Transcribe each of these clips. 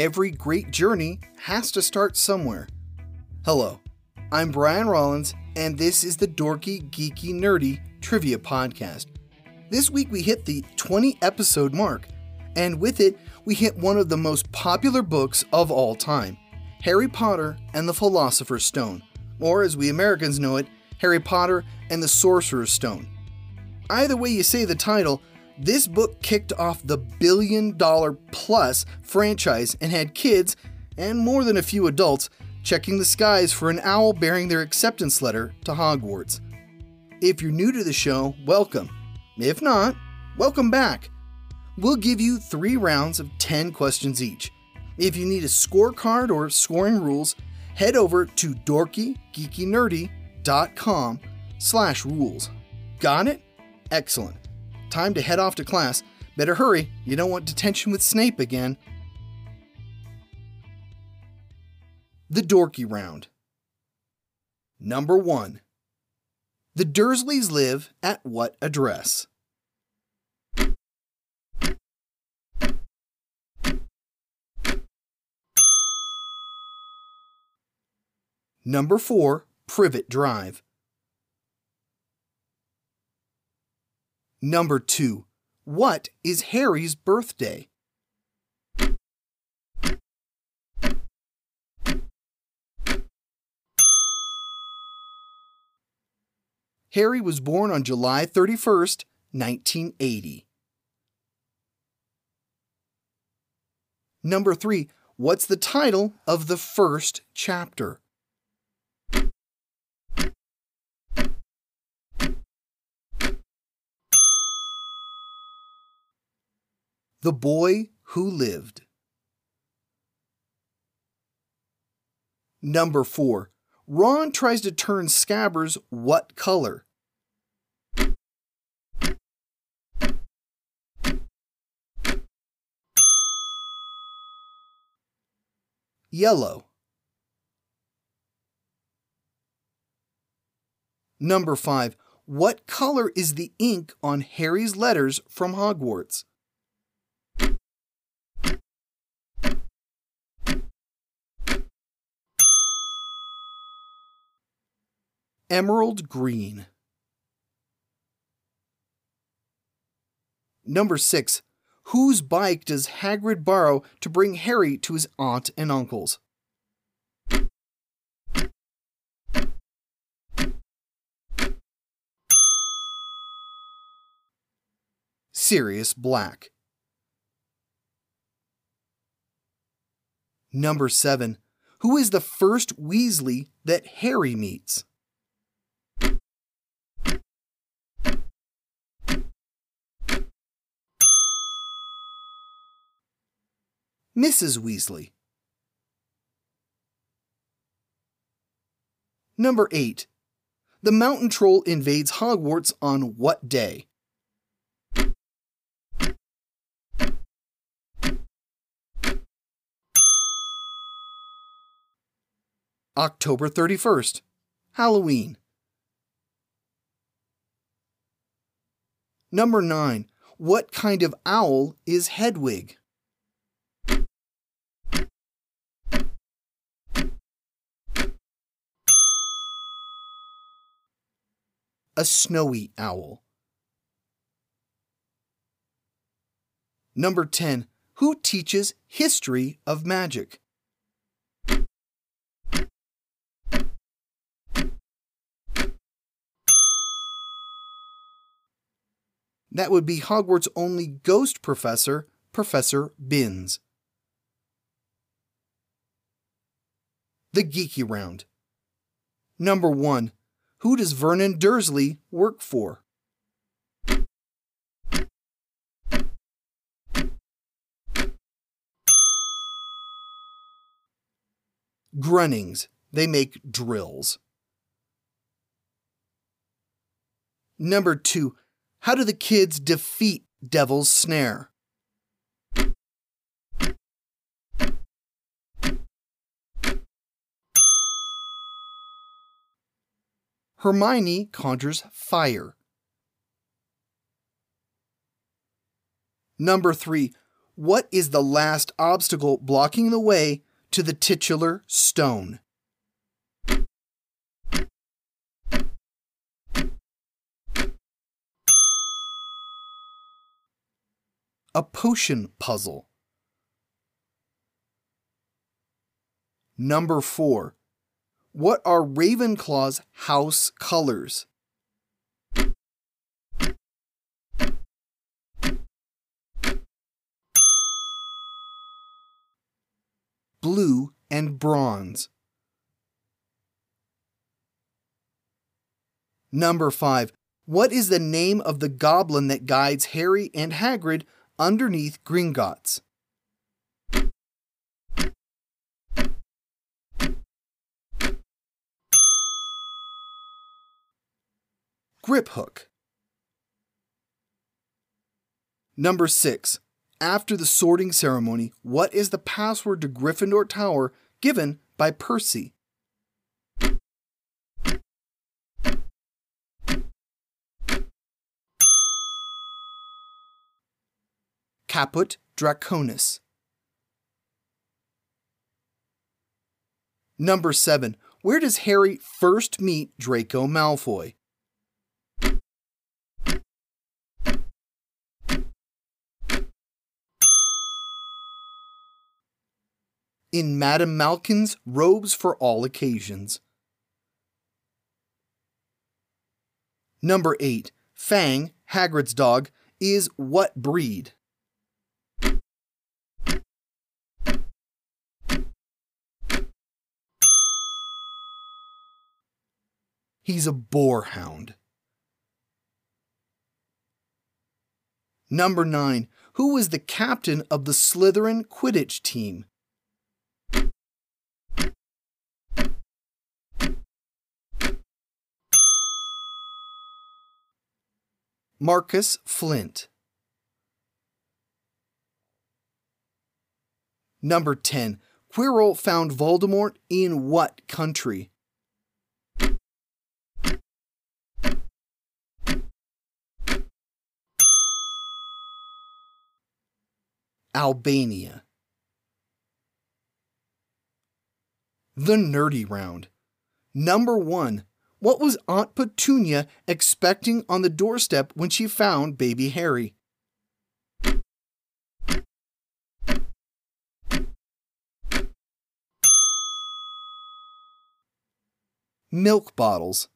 every great journey has to start somewhere. Hello, I'm Brian Rollins, and this is the Dorky, Geeky, Nerdy Trivia Podcast. This week we hit the 20 episode mark, and with it, we hit one of the most popular books of all time Harry Potter and the Philosopher's Stone, or as we Americans know it, Harry Potter and the Sorcerer's Stone. Either way you say the title, this book kicked off the billion dollar plus franchise and had kids, and more than a few adults, checking the skies for an owl bearing their acceptance letter to Hogwarts. If you're new to the show, welcome. If not, welcome back. We'll give you three rounds of 10 questions each. If you need a scorecard or scoring rules, head over to dorkygeekynerdy.com slash rules. Got it? Excellent. Time to head off to class. Better hurry, you don't want detention with Snape again. The Dorky Round. Number 1. The Dursleys live at what address? Number 4. Privet Drive. Number 2. What is Harry's birthday? Harry was born on July 31st, 1980. Number 3. What's the title of the first chapter? The Boy Who Lived. Number 4. Ron tries to turn Scabbers what color? Yellow. Number 5. What color is the ink on Harry's letters from Hogwarts? Emerald green. Number 6. Whose bike does Hagrid borrow to bring Harry to his aunt and uncle's? Sirius Black. Number 7. Who is the first Weasley that Harry meets? Mrs. Weasley. Number 8. The Mountain Troll invades Hogwarts on what day? October 31st, Halloween. Number 9. What kind of owl is Hedwig? A snowy owl. Number 10. Who teaches history of magic? That would be Hogwarts' only ghost professor, Professor Binns. The Geeky Round. Number 1. Who does Vernon Dursley work for? Grunnings. They make drills. Number two, how do the kids defeat Devil's Snare? Hermione conjures fire. Number three, what is the last obstacle blocking the way to the titular stone? A potion puzzle. Number 4. What are Ravenclaw's house colors? Blue and bronze. Number 5. What is the name of the goblin that guides Harry and Hagrid underneath Gringotts? Griphook. Number 6. After the sorting ceremony, what is the password to Gryffindor Tower given by Percy? Caput Draconis. Number 7. Where does Harry first meet Draco Malfoy? In Madame Malkin's Robes for All Occasions. Number 8. Fang, Hagrid's dog, is what breed? He's a boarhound. Number 9. Who was the captain of the Slytherin Quidditch team? Marcus Flint. Number 10. Quirrell found Voldemort in what country? Albania. The Nerdy Round. Number 1. What was Aunt Petunia expecting on the doorstep when she found baby Harry? Milk bottles.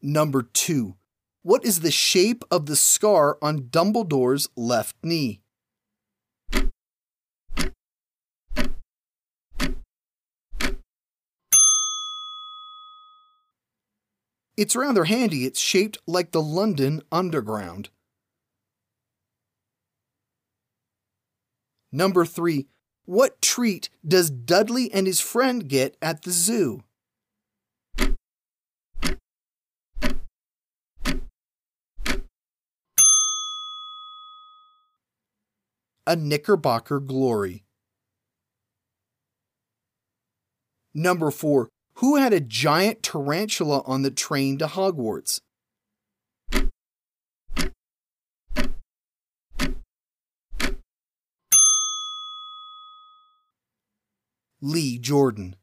Number 2. What is the shape of the scar on Dumbledore's left knee? It's rather handy. It's shaped like the London Underground. Number 3. What treat does Dudley and his friend get at the zoo? A Knickerbocker Glory. Number 4. Who had a giant tarantula on the train to Hogwarts? Lee Jordan.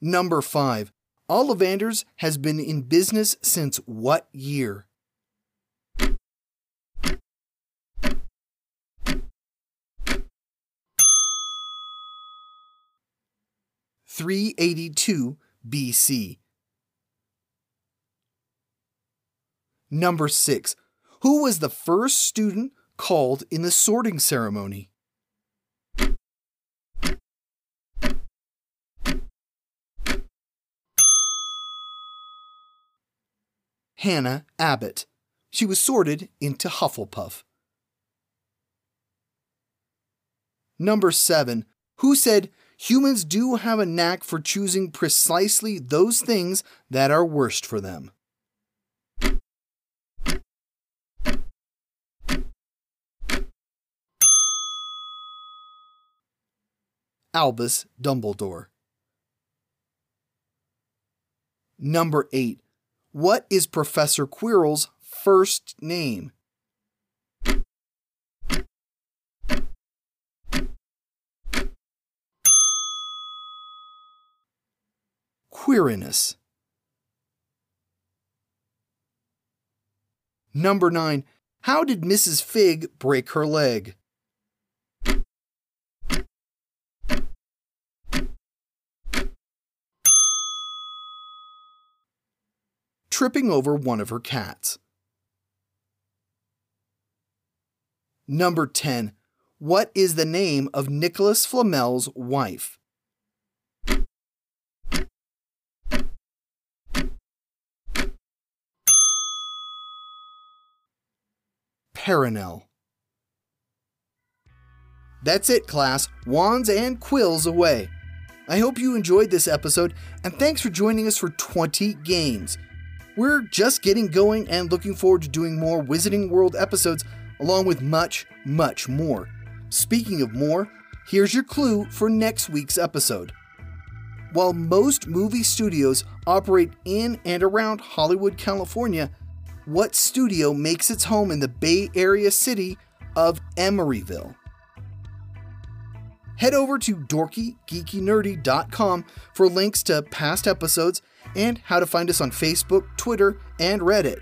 Number 5. Ollivanders has been in business since what year? Three eighty two BC. Number 6. Who was the first student called in the sorting ceremony? Hannah Abbott. She was sorted into Hufflepuff. Number 7. Who said humans do have a knack for choosing precisely those things that are worst for them? Albus Dumbledore. Number 8. What is Professor Quirrell's first name? Quirinus. Number 9. How did Mrs. Fig break her leg? Tripping over one of her cats. Number 10. What is the name of Nicholas Flamel's wife? Perenelle. That's it, class. Wands and quills away. I hope you enjoyed this episode, and thanks for joining us for 20 games. We're just getting going and looking forward to doing more Wizarding World episodes, along with much, much more. Speaking of more, here's your clue for next week's episode. While most movie studios operate in and around Hollywood, California, what studio makes its home in the Bay Area city of Emeryville? Head over to dorkygeekynerdy.com for links to past episodes and how to find us on Facebook, Twitter, and Reddit.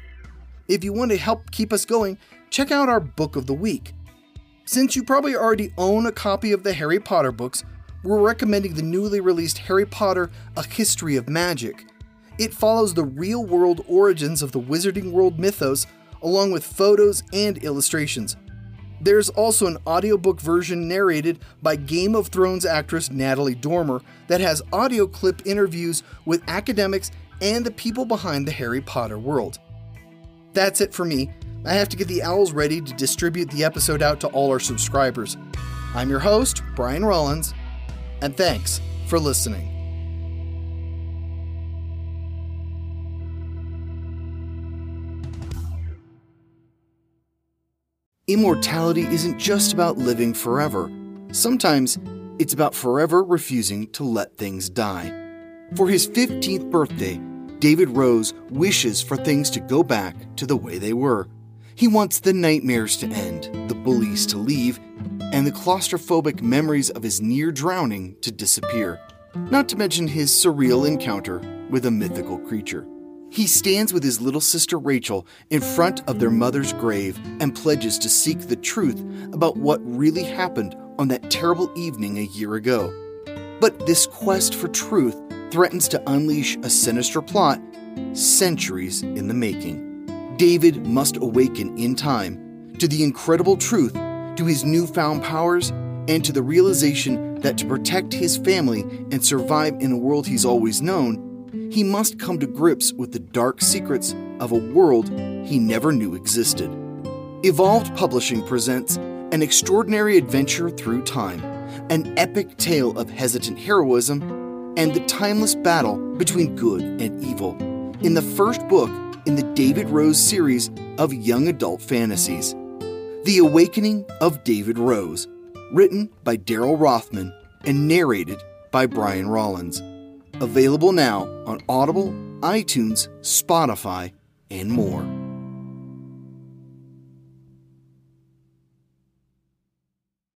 If you want to help keep us going, check out our book of the week. Since you probably already own a copy of the Harry Potter books, we're recommending the newly released Harry Potter A History of Magic. It follows the real world origins of the Wizarding World mythos, along with photos and illustrations. There's also an audiobook version narrated by Game of Thrones actress Natalie Dormer that has audio clip interviews with academics and the people behind the Harry Potter world. That's it for me. I have to get the owls ready to distribute the episode out to all our subscribers. I'm your host, Brian Rollins, and thanks for listening. Immortality isn't just about living forever. Sometimes it's about forever refusing to let things die. For his 15th birthday, David Rose wishes for things to go back to the way they were. He wants the nightmares to end, the bullies to leave, and the claustrophobic memories of his near drowning to disappear, not to mention his surreal encounter with a mythical creature. He stands with his little sister Rachel in front of their mother's grave and pledges to seek the truth about what really happened on that terrible evening a year ago. But this quest for truth threatens to unleash a sinister plot centuries in the making. David must awaken in time to the incredible truth, to his newfound powers, and to the realization that to protect his family and survive in a world he's always known, he must come to grips with the dark secrets of a world he never knew existed. Evolved Publishing presents an extraordinary adventure through time, an epic tale of hesitant heroism, and the timeless battle between good and evil in the first book in the David Rose series of young adult fantasies. The Awakening of David Rose, written by Daryl Rothman and narrated by Brian Rollins. Available now on Audible, iTunes, Spotify, and more.